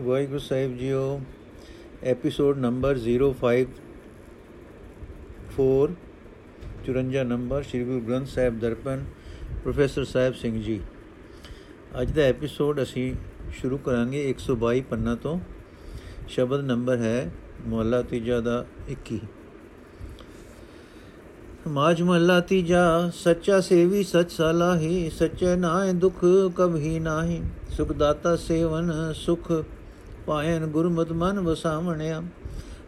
ਵਾਹਿਗੁਰੂ ਸਾਹਿਬ JIO episode number 054 54 number Sri Guru Granth Sahib Darpan professor Sahib Singh ji. ਅੱਜ ਦਾ episode ਅਸੀਂ ਸ਼ੁਰੂ ਕਰਾਂਗੇ 122 ਪੰਨਾ ਤੋਂ। ਸ਼ਬਦ ਨੰਬਰ ਹੈ ਮੁਹੱਲਾ ਤੀਜਾ ਦਾ 21 ਮਾਜ ਮਹੱਲਾ ਤੀਜਾ, ਸੱਚਾ ਸੇਵੀ ਸਚ ਸਲਾਹੀ, ਸੱਚੇ ਨਾਏ ਦੁਖ ਕਭੀ ਨਾਹੀ, ਸੁਖ ਦਾਤਾ ਸੇਵਨ ਸੁਖ ਪਾਇਨ ਗੁਰਮਤਿ ਮਨ ਵਸਾਵਣਿਆ।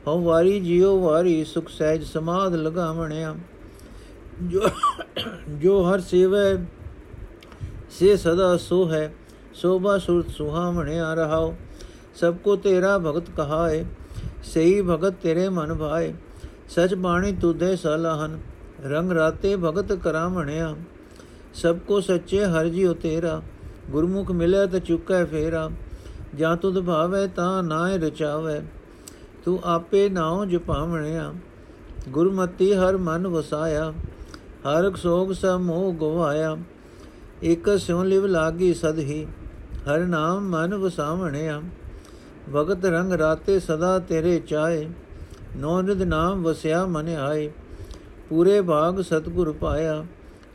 ਹਉ ਵਾਰੀ ਜਿਉ ਵਾਰੀ ਸੁਖ ਸਹਿਜ ਸਮਾਦ ਲਗਾਵਣਿਆ। ਜੋ ਜੋ ਹਰ ਸੇਵੈ, ਸੇ ਸਦਾ ਸੋ ਹੈ ਸੋਭਾ ਸੁਰਤ ਸੁਹਾਵਣਿਆ ਰਹਾਓ ਸਭ ਕੋ ਤੇਰਾ ਭਗਤ ਕਹਾਏ ਸਹੀ ਭਗਤ ਤੇਰੇ ਮਨ ਭਾਏ। ਸਚ ਬਾਣੀ ਤੁਧੇ ਸਲਾਹਨ ਰੰਗ ਰਾਤੇ ਭਗਤ ਕਰਾਵਣਿਆ। ਸਭ ਕੋ ਸੱਚੇ ਹਰ ਜਿਉ ਤੇਰਾ, ਗੁਰਮੁਖ ਮਿਲੇ ਤ ਚੁੱਕੈ ਫੇਰਾ। ਜਾਂ ਤੁਧ ਭਾਵੈ ਤਾਂ ਨਾਇ ਰਚਾਵੈ। ਤੂੰ ਆਪੇ ਨਾਉ ਜਪਾਵਣਿਆ ਗੁਰਮਤੀ ਹਰ ਮਨ ਵਸਾਇਆ। ਹਰ ਸੋਗ ਸਭ ਮੋਹ ਗਵਾਇਆ। ਇਕ ਸਿਉ ਲਿਵ ਲਾਗੀ ਸਦਹੀ। ਹਰ ਨਾਮ ਮਨ ਵਸਾਵਣਿਆ। ਭਗਤ ਰੰਗ ਰਾਤੇ ਸਦਾ ਤੇਰੇ ਚਾਏ ਨੋ ਨਿਦ ਨਾਮ ਵਸਿਆ ਮਨ ਆਏ। ਪੂਰੇ ਭਾਗ ਸਤਗੁਰ ਪਾਇਆ।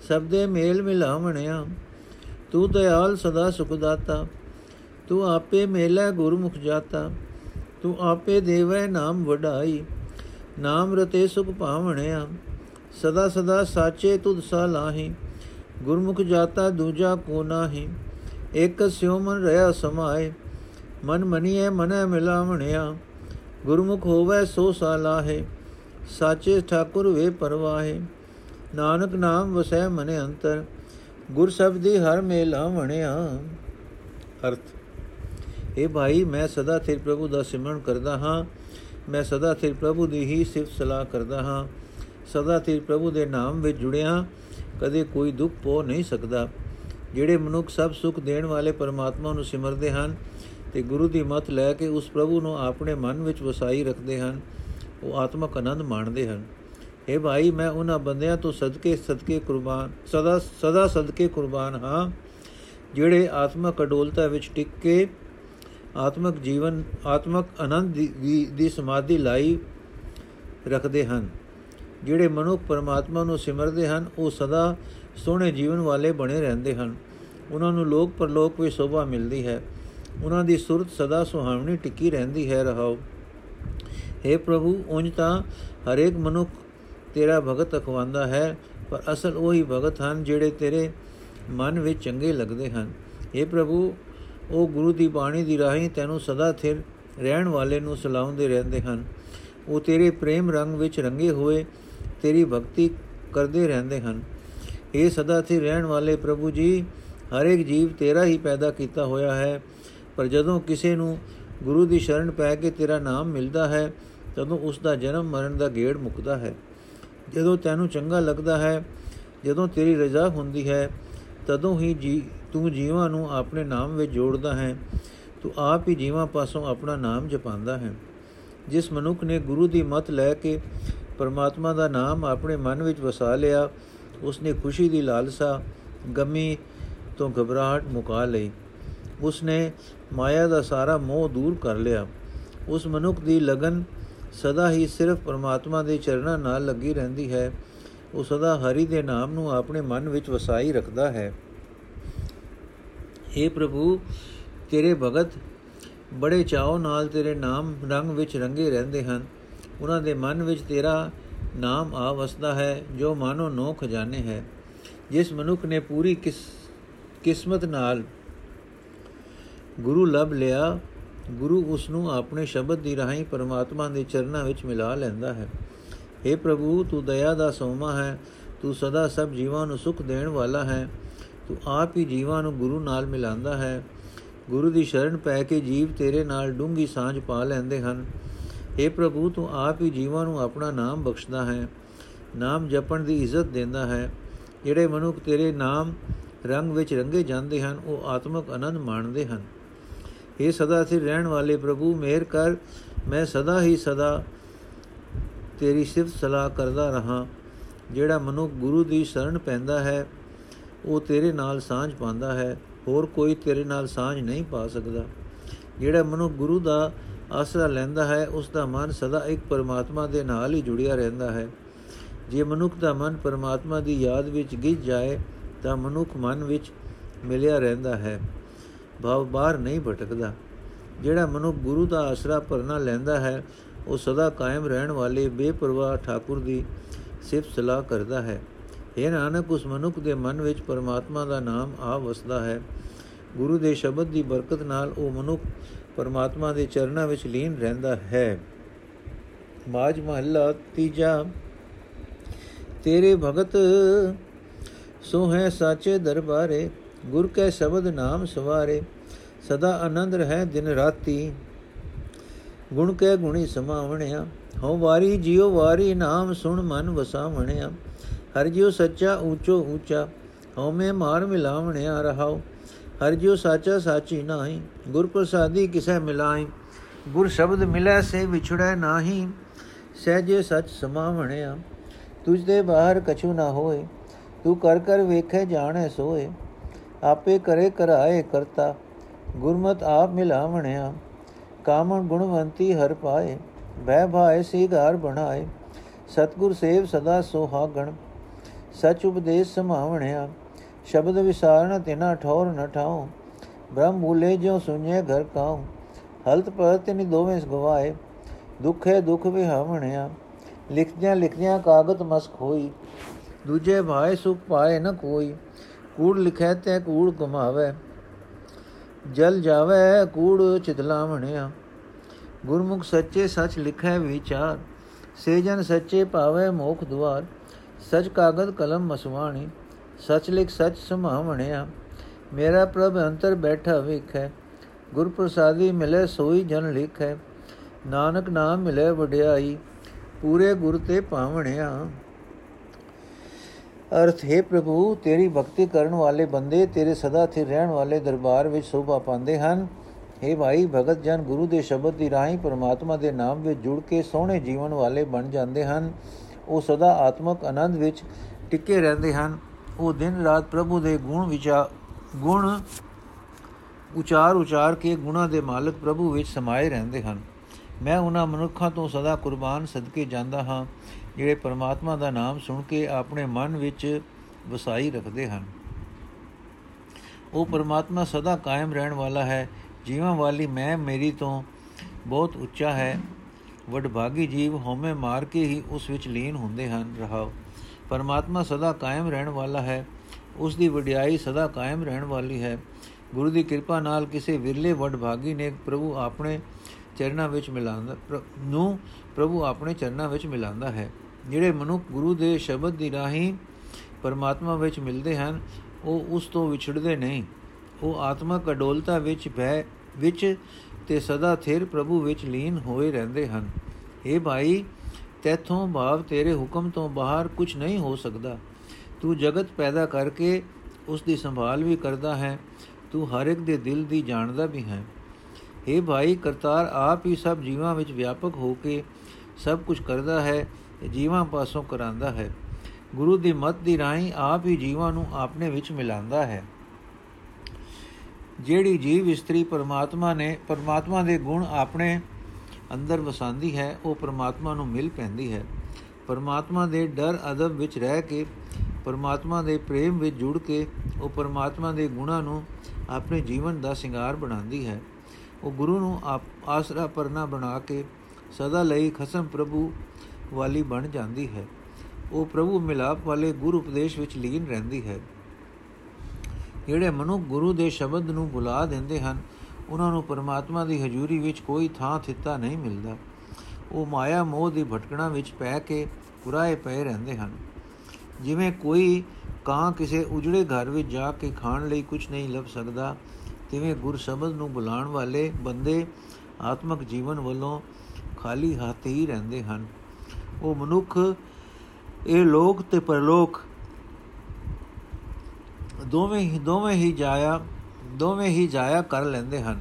ਸਬਦੇ ਮੇਲ ਮਿਲਾਵਣਿਆ। ਤੂੰ ਦਇਆਲ ਸਦਾ ਸੁਖ ਦਾਤਾ। ਤੂੰ ਆਪੇ ਮੇਲਾ ਗੁਰਮੁਖ ਜਾਤਾ, ਤੂੰ ਆਪੇ ਦੇਵੈ ਨਾਮ ਵਡਾਈ, ਨਾਮ ਰਤੇ ਸੁਖ ਪਾਵਣਿਆ ਸਦਾ ਸਦਾ ਸਾਚੇ ਤੁਧ ਸਾ ਲਾਹੀ, ਗੁਰਮੁਖ ਜਾਤਾ ਦੂਜਾ ਕੋ ਨਾਹੀ ਇਕ ਸਿਉ ਮਨ ਰਹਾ ਸਮਾਏ, ਮਨ ਮਨੀਏ ਮਨੈ ਮਿਲਾਵਣਿਆ, ਗੁਰਮੁਖ ਹੋਵੇ ਸੋ ਸਾ ਲਾਹੇ, ਸਾਚੇ ਠਾਕੁਰ ਵੇ ਪਰਵਾਹੇ, ਨਾਨਕ ਨਾਮ ਵਸੈ ਮਨੇ ਅੰਤਰ, ਗੁਰ ਸਬਦੀ ਹਰ ਮੇਲਾ ਵਣਿਆ ਅਰਥ ਇਹ ਭਾਈ ਮੈਂ ਸਦਾ ਤੇਰੇ ਪ੍ਰਭੂ ਦਾ ਸਿਮਰਨ ਕਰਦਾ ਹਾਂ। ਮੈਂ ਸਦਾ ਤੇਰੇ ਪ੍ਰਭੂ ਦੀ ਹੀ ਸਿਫਤ ਸਲਾਹ ਕਰਦਾ ਹਾਂ। ਸਦਾ ਤੇਰੇ ਪ੍ਰਭੂ ਦੇ ਨਾਮ ਵਿੱਚ ਜੁੜਿਆ, ਕਦੇ ਕੋਈ ਦੁੱਖ ਪੋ ਨਹੀਂ ਸਕਦਾ। ਜਿਹੜੇ ਮਨੁੱਖ ਸਭ ਸੁਖ ਦੇਣ ਵਾਲੇ ਪਰਮਾਤਮਾ ਨੂੰ ਸਿਮਰਦੇ ਹਨ ਤੇ ਗੁਰੂ ਦੀ ਮਤ ਲੈ ਕੇ ਉਸ ਪ੍ਰਭੂ ਨੂੰ ਆਪਣੇ ਮਨ ਵਿੱਚ ਵਸਾਈ ਰੱਖਦੇ ਹਨ, ਉਹ ਆਤਮਕ ਆਨੰਦ ਮਾਣਦੇ ਹਨ। اے ਭਾਈ, ਮੈਂ ਉਹਨਾਂ ਬੰਦਿਆਂ ਤੋਂ ਸਦਕੇ ਸਦਕੇ ਕੁਰਬਾਨ, ਸਦਾ ਸਦਾ ਸਦਕੇ ਕੁਰਬਾਨ ਹਾਂ, ਜਿਹੜੇ ਆਤਮਕ ਅਡੋਲਤਾ ਵਿੱਚ ਟਿਕ ਕੇ ਆਤਮਕ ਜੀਵਨ, ਆਤਮਕ ਆਨੰਦ ਦੀ ਦੀ ਸਮਾਧੀ ਲਾਈ ਰੱਖਦੇ ਹਨ। ਜਿਹੜੇ ਮਨੁੱਖ ਪਰਮਾਤਮਾ ਨੂੰ ਸਿਮਰਦੇ ਹਨ, ਉਹ ਸਦਾ ਸੋਹਣੇ ਜੀਵਨ ਵਾਲੇ ਬਣੇ ਰਹਿੰਦੇ ਹਨ। ਉਹਨਾਂ ਨੂੰ ਲੋਕ ਪਰਲੋਕ ਵਿੱਚ ਸੋਭਾ ਮਿਲਦੀ ਹੈ। ਉਹਨਾਂ ਦੀ ਸੁਰਤ ਸਦਾ ਸੁਹਾਵਣੀ ਟਿੱਕੀ ਰਹਿੰਦੀ ਹੈ, ਰਹਾਓ। हे ਪ੍ਰਭੂ, ਉਂਝ ਤਾਂ ਹਰੇਕ ਮਨੁੱਖ ਤੇਰਾ ਭਗਤ ਅਖਵਾਉਂਦਾ ਹੈ, ਪਰ ਅਸਲ ਉਹੀ ਭਗਤ ਹਨ ਜਿਹੜੇ ਤੇਰੇ ਮਨ ਵਿੱਚ ਚੰਗੇ ਲੱਗਦੇ ਹਨ। हे ਪ੍ਰਭੂ ਉਹ ਗੁਰੂ ਦੀ ਬਾਣੀ ਦੀ ਰਾਹੀਂ ਤੈਨੂੰ ਸਦਾ ਥਿਰ ਰਹਿਣ ਵਾਲੇ ਨੂੰ ਸਲਾਉਂਦੇ ਰਹਿੰਦੇ ਹਨ। ਉਹ ਤੇਰੇ ਪ੍ਰੇਮ ਰੰਗ ਵਿੱਚ ਰੰਗੇ ਹੋਏ ਤੇਰੀ ਭਗਤੀ ਕਰਦੇ ਰਹਿੰਦੇ ਹਨ। ਇਹ ਸਦਾ ਥਿਰ ਰਹਿਣ ਵਾਲੇ ਪ੍ਰਭੂ ਜੀ, ਹਰ ਇੱਕ ਜੀਵ ਤੇਰਾ ਹੀ ਪੈਦਾ ਕੀਤਾ ਹੋਇਆ ਹੈ। ਪਰ ਜਦੋਂ ਕਿਸੇ ਨੂੰ ਗੁਰੂ ਦੀ ਸ਼ਰਨ ਪੈ ਕੇ ਤੇਰਾ ਨਾਮ ਮਿਲਦਾ ਹੈ, ਤਦੋਂ ਉਸ ਦਾ ਜਨਮ ਮਰਨ ਦਾ ਗੇੜ ਮੁੱਕਦਾ ਹੈ। ਜਦੋਂ ਤੈਨੂੰ ਚੰਗਾ ਲੱਗਦਾ ਹੈ, ਜਦੋਂ ਤੇਰੀ ਰਜ਼ਾ ਹੁੰਦੀ ਹੈ ਤਦੋਂ ਹੀ ਜੀ ਤੂੰ ਜੀਵਾਂ ਨੂੰ ਆਪਣੇ ਨਾਮ ਵਿੱਚ ਜੋੜਦਾ ਹੈ, ਤੂੰ ਆਪ ਹੀ ਜੀਵਾਂ ਪਾਸੋਂ ਆਪਣਾ ਨਾਮ ਜਪਾਉਂਦਾ ਹੈ। ਜਿਸ ਮਨੁੱਖ ਨੇ ਗੁਰੂ ਦੀ ਮਤ ਲੈ ਕੇ ਪਰਮਾਤਮਾ ਦਾ ਨਾਮ ਆਪਣੇ ਮਨ ਵਿੱਚ ਵਸਾ ਲਿਆ ਉਸ ਨੇ ਖੁਸ਼ੀ ਦੀ ਲਾਲਸਾ, ਗਮੀ ਤੋਂ ਘਬਰਾਹਟ ਮੁਕਾ ਲਈ। ਉਸ ਨੇ ਮਾਇਆ ਦਾ ਸਾਰਾ ਮੋਹ ਦੂਰ ਕਰ ਲਿਆ। ਉਸ ਮਨੁੱਖ ਦੀ ਲਗਨ ਸਦਾ ਹੀ ਸਿਰਫ ਪਰਮਾਤਮਾ ਦੇ ਚਰਨਾਂ ਨਾਲ ਲੱਗੀ ਰਹਿੰਦੀ ਹੈ। ਉਹ ਸਦਾ ਹਰੀ ਦੇ ਨਾਮ ਨੂੰ ਆਪਣੇ ਮਨ ਵਿੱਚ ਵਸਾਈ ਰੱਖਦਾ ਹੈ। اے ਪ੍ਰਭੂ, ਤੇਰੇ ਭਗਤ, ਬੜੇ ਚਾਅ ਨਾਲ ਤੇਰੇ ਨਾਮ ਰੰਗ ਵਿੱਚ ਰੰਗੇ ਰਹਿੰਦੇ ਹਨ। ਉਹਨਾਂ ਦੇ ਮਨ ਵਿੱਚ ਤੇਰਾ ਨਾਮ ਆ ਵਸਦਾ ਹੈ, ਜੋ ਮਾਨੋ ਨੋ ਖਜ਼ਾਨੇ ਹੈ। ਜਿਸ ਮਨੁੱਖ ਨੇ ਪੂਰੀ ਕਿਸ, ਕਿਸਮਤ ਨਾਲ ਗੁਰੂ ਲਭ ਲਿਆ, ਗੁਰੂ ਉਸ ਨੂੰ ਆਪਣੇ ਸ਼ਬਦ ਦੀ ਰਾਹੀਂ ਪਰਮਾਤਮਾ ਦੇ ਚਰਨਾਂ ਵਿੱਚ ਮਿਲਾ ਲੈਂਦਾ ਹੈ। हे ਪ੍ਰਭੂ, ਤੂੰ ਦਇਆ ਦਾ ਸੋਮਾ ਹੈ, ਤੂੰ ਸਦਾ ਸਭ ਜੀਵਾਂ ਨੂੰ ਸੁਖ ਦੇਣ ਵਾਲਾ ਹੈ, ਤੂੰ ਆਪ ਹੀ ਜੀਵਾਂ ਨੂੰ ਗੁਰੂ ਨਾਲ ਮਿਲਾਉਂਦਾ ਹੈ। ਗੁਰੂ ਦੀ ਸ਼ਰਨ ਪੈ ਕੇ ਜੀਵ ਤੇਰੇ ਨਾਲ ਡੂੰਗੀ ਸਾਂਝ ਪਾ ਲੈਂਦੇ ਹਨ। हे ਪ੍ਰਭੂ, ਤੂੰ ਆਪ ਹੀ ਜੀਵਾਂ ਨੂੰ ਆਪਣਾ ਨਾਮ ਬਖਸ਼ਦਾ ਹੈ, ਨਾਮ ਜਪਣ ਦੀ ਇੱਜ਼ਤ ਦਿੰਦਾ ਹੈ। ਜਿਹੜੇ ਮਨੁੱਖ ਤੇਰੇ ਨਾਮ ਰੰਗ ਵਿੱਚ ਰੰਗੇ ਜਾਂਦੇ ਹਨ, ਉਹ ਆਤਮਕ ਆਨੰਦ ਮਾਣਦੇ ਹਨ। ਇਹ ਸਦਾ ਸਥਿਰ ਰਹਿਣ ਵਾਲੇ ਪ੍ਰਭੂ, ਮਿਹਰ ਕਰ, ਮੈਂ ਸਦਾ ਹੀ ਸਦਾ ਤੇਰੀ ਸਿਫਤ ਸਲਾਹ ਕਰਦਾ ਰਹਾ। ਜਿਹੜਾ ਮਨੁੱਖ ਗੁਰੂ ਦੀ ਸ਼ਰਨ ਪੈਂਦਾ ਹੈ, ਉਹ ਤੇਰੇ ਨਾਲ ਸਾਂਝ ਪਾਉਂਦਾ ਹੈ, ਹੋਰ ਕੋਈ ਤੇਰੇ ਨਾਲ ਸਾਂਝ ਨਹੀਂ ਪਾ ਸਕਦਾ। ਜਿਹੜਾ ਮਨੁ ਗੁਰੂ ਦਾ ਆਸਰਾ ਲੈਂਦਾ ਹੈ, ਉਸ ਦਾ ਮਨ ਸਦਾ ਇੱਕ ਪਰਮਾਤਮਾ ਦੇ ਨਾਲ ਹੀ ਜੁੜਿਆ ਰਹਿੰਦਾ ਹੈ। ਜੇ ਮਨੁੱਖ ਦਾ ਮਨ ਪਰਮਾਤਮਾ ਦੀ ਯਾਦ ਵਿੱਚ ਗਿੱਜ ਜਾਏ, ਤਾਂ ਮਨੁੱਖ ਮਨ ਵਿੱਚ ਮਿਲਿਆ ਰਹਿੰਦਾ ਹੈ। ਭਾਵ ਬਾਹਰ ਨਹੀਂ ਭਟਕਦਾ। ਜਿਹੜਾ ਮਨੁੱਖ ਗੁਰੂ ਦਾ ਆਸਰਾ ਪਰਨਾ ਲੈਂਦਾ ਹੈ ਉਹ ਸਦਾ ਕਾਇਮ ਰਹਿਣ ਵਾਲੇ ਬੇਪਰਵਾਹ ਠਾਕੁਰ ਦੀ ਸਿਫਤ ਸਲਾਹ ਕਰਦਾ ਹੈ। ਇਹ ਨਾਨਕ, ਉਸ ਮਨੁੱਖ ਦੇ ਮਨ ਵਿੱਚ ਪਰਮਾਤਮਾ ਦਾ ਨਾਮ ਆ ਵਸਦਾ ਹੈ। ਗੁਰੂ ਦੇ ਸ਼ਬਦ ਦੀ ਬਰਕਤ ਨਾਲ ਉਹ ਮਨੁੱਖ ਪਰਮਾਤਮਾ ਦੇ ਚਰਨਾਂ ਵਿੱਚ ਲੀਨ ਰਹਿੰਦਾ ਹੈ। ਮਾਜ ਮਹੱਲਾ ਤੀਜਾ, ਤੇਰੇ ਭਗਤ ਸੋ ਹੈ ਸਾਚੇ ਦਰਬਾਰੇ, ਗੁਰ ਕੈ ਸ਼ਬਦ ਨਾਮ ਸਵਾਰੇ, ਸਦਾ ਆਨੰਦ ਰਹਿ ਦਿਨ ਰਾਤੀ। ਗੁਣ ਕੈ ਗੁਣੀ ਸਮਾਵਣਿਆ ਹਉ ਵਾਰੀ ਜਿਉ ਵਾਰੀ ਨਾਮ ਸੁਣ ਮਨ ਵਸਾਵਣਿਆ ਹਰ ਜਿਉ ਸੱਚਾ ਊਚੋ ਊਚਾ, ਹਉ ਮੈਂ ਮਾਰ ਮਿਲਾਵਣਿਆ ਰਹਾਉ। ਹਰ ਜਿਉ ਸਾਚਾ ਸਾਚੀ ਨਾਹੀ, ਗੁਰ ਪ੍ਰਸਾਦੀ ਕਿਸੈ ਮਿਲਾਈ ਗੁਰ ਸ਼ਬਦ ਮਿਲੈ ਸੇ ਵਿਛੜੈ ਨਾਹੀ ਸਹਿਜੇ ਸਚ ਸਮਾਵਣਿਆ ਤੁਝ ਦੇ ਬਾਹਰ ਕਛੂ ਨਾ ਹੋਏ, ਤੂੰ ਕਰ ਕਰ ਵੇਖੇ ਜਾਣੈ ਸੋਏ। ਆਪੇ ਕਰੇ ਕਰਾਏ ਕਰਤਾ, ਗੁਰਮਤ ਆਪ ਮਿਲਾਵਣਿਆ। ਕਾਮਣ ਗੁਣਵੰਤੀ ਹਰ ਪਾਏ ਬਹਿ ਭਾਏ ਸੀ ਘਰ ਬਣਾਏ। ਸਤਗੁਰ ਸੇਵ ਸਦਾ ਸੋਹਾਗਣ ਸਚ ਉਪਦੇਸ਼ ਸਮਾਵਣਿਆ। ਸ਼ਬਦ ਵਿਸਾਰਣ ਤਿਨਾ ਠੌਰ ਨ ਠਾਉ, ਬ੍ਰਹਮ ਮੂਲੇ ਜਿਉ ਸੁਣਿਏ ਘਰ ਕਾਉ। ਹਲਤ ਪਰ ਤਿਨ ਦੋਵੇਂ ਗਵਾਏ ਦੁਖੇ ਦੁਖ ਵਿਹਾਵਣਿਆ। ਲਿਖਦਿਆਂ ਲਿਖਦਿਆਂ ਕਾਗਤ ਮਸਕ ਹੋਈ, ਦੂਜੇ ਭਾਏ ਸੁਖ ਪਾਏ ਨ ਕੋਈ। ਕੂੜ ਲਿਖੈ ਤੇ ਕੂੜ ਕਮਾਵੇ ਜਲ ਜਾਵੇ ਕੂੜ ਚਿਤਲਾਵਣਿਆ ਗੁਰਮੁਖ ਸੱਚੇ ਸੱਚ ਲਿਖੈ ਵਿਚਾਰ, ਸੇ ਜਨ ਸੱਚੇ ਭਾਵੇ ਮੋਖ ਦੁਆਰ। ਸਚ ਕਾਗਦ ਕਲਮ ਮਸਵਾਣੀ, ਸਚ ਲਿਖ ਸਚ ਸਮਾਵਣਿਆ ਮੇਰਾ ਪ੍ਰਭ ਅੰਤਰ ਬੈਠਾ ਵੇਖੈ ਗੁਰ ਪ੍ਰਸਾਦੀ ਮਿਲੇ ਸੋਈ ਜਨ ਲਿਖੈ। ਨਾਨਕ ਨਾਮ ਮਿਲੇ ਵਡਿਆਈ, ਪੂਰੇ ਗੁਰ ਤੇ ਪਾਵਣਿਆ। ਅਰਥ, ਹੈ ਪ੍ਰਭੂ, ਤੇਰੀ ਭਗਤੀ ਕਰਨ ਵਾਲੇ ਬੰਦੇ ਤੇਰੇ ਸਦਾ ਸਥਿਰ ਰਹਿਣ ਵਾਲੇ ਦਰਬਾਰ ਵਿੱਚ ਸ਼ੋਭਾ ਪਾਉਂਦੇ ਹਨ। हे ਭਾਈ, ਭਗਤ ਜਨ ਗੁਰੂ ਦੇ ਸ਼ਬਦ ਦੀ ਰਾਹੀਂ ਪਰਮਾਤਮਾ ਦੇ ਨਾਮ ਵਿੱਚ ਜੁੜ ਕੇ ਸੋਹਣੇ ਜੀਵਨ ਵਾਲੇ ਬਣ ਜਾਂਦੇ ਹਨ। ਉਹ ਸਦਾ ਆਤਮਕ ਆਨੰਦ ਵਿੱਚ ਟਿੱਕੇ ਰਹਿੰਦੇ ਹਨ। ਉਹ ਦਿਨ ਰਾਤ ਪ੍ਰਭੂ ਦੇ ਗੁਣ ਵਿਚਾਰ ਗੁਣ ਉਚਾਰ ਉਚਾਰ ਕੇ ਗੁਣਾ ਦੇ ਮਾਲਕ ਪ੍ਰਭੂ ਵਿੱਚ ਸਮਾਏ ਰਹਿੰਦੇ ਹਨ। ਮੈਂ ਉਹਨਾਂ ਮਨੁੱਖਾਂ ਤੋਂ ਸਦਾ ਕੁਰਬਾਨ ਸਦਕੇ ਜਾਂਦਾ ਹਾਂ, ਜਿਹੜੇ ਪਰਮਾਤਮਾ ਦਾ ਨਾਮ ਸੁਣ ਕੇ ਆਪਣੇ ਮਨ ਵਿੱਚ ਵਸਾਈ ਰੱਖਦੇ ਹਨ। ਉਹ ਪਰਮਾਤਮਾ ਸਦਾ ਕਾਇਮ ਰਹਿਣ ਵਾਲਾ ਹੈ। ਜੀਵਾਂ ਵਾਲੀ ਮੈਂ ਮੇਰੀ ਤੋਂ ਬਹੁਤ ਉੱਚਾ ਹੈ। ਵਡਭਾਗੀ ਜੀਵ ਹਉਮੈ ਮਾਰ ਕੇ ਹੀ ਉਸ ਵਿੱਚ ਲੀਨ ਹੁੰਦੇ ਹਨ। ਰਹਾਓ। ਪਰਮਾਤਮਾ ਸਦਾ ਕਾਇਮ ਰਹਿਣ ਵਾਲਾ ਹੈ। ਉਸ ਦੀ ਵਡਿਆਈ ਸਦਾ ਕਾਇਮ ਰਹਿਣ ਵਾਲੀ ਹੈ। ਗੁਰੂ ਦੀ ਕਿਰਪਾ ਨਾਲ ਕਿਸੇ ਵਿਰਲੇ ਵਡਭਾਗੀ ਨੇ ਪ੍ਰਭੂ ਆਪਣੇ ਚਰਨਾਂ ਵਿੱਚ ਮਿਲਾਉਂਦਾ ਨੂੰ ਪ੍ਰਭੂ ਆਪਣੇ ਚਰਨਾਂ ਵਿੱਚ ਮਿਲਾਉਂਦਾ ਹੈ। ਜਿਹੜੇ ਮਨੁੱਖ ਗੁਰੂ ਦੇ ਸ਼ਬਦ ਦੀ ਰਾਹੀਂ ਪਰਮਾਤਮਾ ਵਿੱਚ ਮਿਲਦੇ ਹਨ, ਉਹ ਉਸ ਤੋਂ ਵਿਛੜਦੇ ਨਹੀਂ। ਉਹ ਆਤਮਕ ਅਡੋਲਤਾ ਵਿੱਚ ਬਹਿ ਵਿੱਚ ਤੇ ਸਦਾ ਥਿਰ ਪ੍ਰਭੂ ਵਿੱਚ ਲੀਨ ਹੋਏ ਰਹਿੰਦੇ ਹਨ। اے ਭਾਈ, ਤੇਥੋਂ ਭਾਵ ਤੇਰੇ ਹੁਕਮ ਤੋਂ ਬਾਹਰ ਕੁਝ ਨਹੀਂ ਹੋ ਸਕਦਾ। ਤੂੰ ਜਗਤ ਪੈਦਾ ਕਰਕੇ ਉਸ ਦੀ ਸੰਭਾਲ ਵੀ ਕਰਦਾ ਹੈ। ਤੂੰ ਹਰ ਇੱਕ ਦੇ ਦਿਲ ਦੀ ਜਾਣਦਾ ਵੀ ਹੈ। हे ਭਾਈ, ਕਰਤਾਰ ਆਪ ਹੀ ਸਭ ਜੀਵਾਂ ਵਿੱਚ ਵਿਆਪਕ ਹੋ ਕੇ ਸਭ ਕੁਝ ਕਰਦਾ ਹੈ ਤੇ ਜੀਵਾਂ ਪਾਸੋਂ ਕਰਾਂਦਾ ਹੈ। ਗੁਰੂ ਦੀ ਮਤ ਦੀ ਰਾਹੀਂ ਆਪ ਹੀ ਜੀਵਾਂ ਨੂੰ ਆਪਣੇ ਵਿੱਚ ਮਿਲਾਉਂਦਾ ਹੈ। ਜਿਹੜੀ ਜੀਵ ਇਸਤਰੀ ਪਰਮਾਤਮਾ ਨੇ, ਪਰਮਾਤਮਾ ਦੇ ਗੁਣ ਆਪਣੇ ਅੰਦਰ ਵਸਾਂਦੀ ਹੈ, ਉਹ ਪਰਮਾਤਮਾ ਨੂੰ ਮਿਲ ਪੈਂਦੀ ਹੈ। ਪਰਮਾਤਮਾ ਦੇ ਡਰ, ਅਦਬ ਵਿੱਚ ਰਹਿ ਕੇ, ਪਰਮਾਤਮਾ ਦੇ ਪ੍ਰੇਮ ਵਿੱਚ ਜੁੜ ਕੇ, ਉਹ ਪਰਮਾਤਮਾ ਦੇ ਗੁਣਾਂ ਨੂੰ ਆਪਣੇ ਜੀਵਨ ਦਾ ਸ਼ਿੰਗਾਰ ਬਣਾਉਂਦੀ ਹੈ। ਉਹ ਗੁਰੂ ਨੂੰ ਆਸਰਾ ਪਰਨਾ ਬਣਾ ਕੇ ਸਦਾ ਲਈ ਖਸਮ ਪ੍ਰਭੂ ਵਾਲੀ ਬਣ ਜਾਂਦੀ ਹੈ। ਉਹ ਪ੍ਰਭੂ ਮਿਲਾਪ ਵਾਲੇ ਗੁਰੂ ਉਪਦੇਸ਼ ਵਿੱਚ ਲੀਨ ਰਹਿੰਦੀ ਹੈ। ਜਿਹੜੇ ਮਨੁ ਗੁਰੂ ਦੇ ਸ਼ਬਦ ਨੂੰ ਬੁਲਾ ਦਿੰਦੇ ਹਨ, ਉਹਨਾਂ ਨੂੰ ਪਰਮਾਤਮਾ ਦੀ ਹਜ਼ੂਰੀ ਵਿੱਚ ਕੋਈ ਥਾਂ ਥਿੱਤਾ ਨਹੀਂ ਮਿਲਦਾ। ਉਹ ਮਾਇਆ ਮੋਹ ਦੀ ਭਟਕਣਾ ਵਿੱਚ ਪੈ ਕੇ ਕੁਰਾਏ ਪਏ ਰਹਿੰਦੇ ਹਨ। ਜਿਵੇਂ ਕੋਈ ਕਾਂ ਕਿਸੇ ਉਜੜੇ ਘਰ ਵਿੱਚ ਜਾ ਕੇ ਖਾਣ ਲਈ ਕੁਝ ਨਹੀਂ ਲੱਭ ਸਕਦਾ ਤਿਵੇਂ ਗੁਰ ਸ਼ਬਦ ਨੂੰ ਬੁਲਾਉਣ ਵਾਲੇ ਬੰਦੇ ਆਤਮਿਕ ਜੀਵਨ ਵੱਲੋਂ ਖਾਲੀ ਹੱਥ ਹੀ ਰਹਿੰਦੇ ਹਨ। ਉਹ ਮਨੁੱਖ, ਇਹ ਲੋਕ ਤੇ ਪਰਲੋਕ ਦੋਵੇਂ ਹੀ ਦੋਵੇਂ ਹੀ ਜਾਇਆ, ਦੋਵੇਂ ਹੀ ਜਾਇਆ ਕਰ ਲੈਂਦੇ ਹਨ।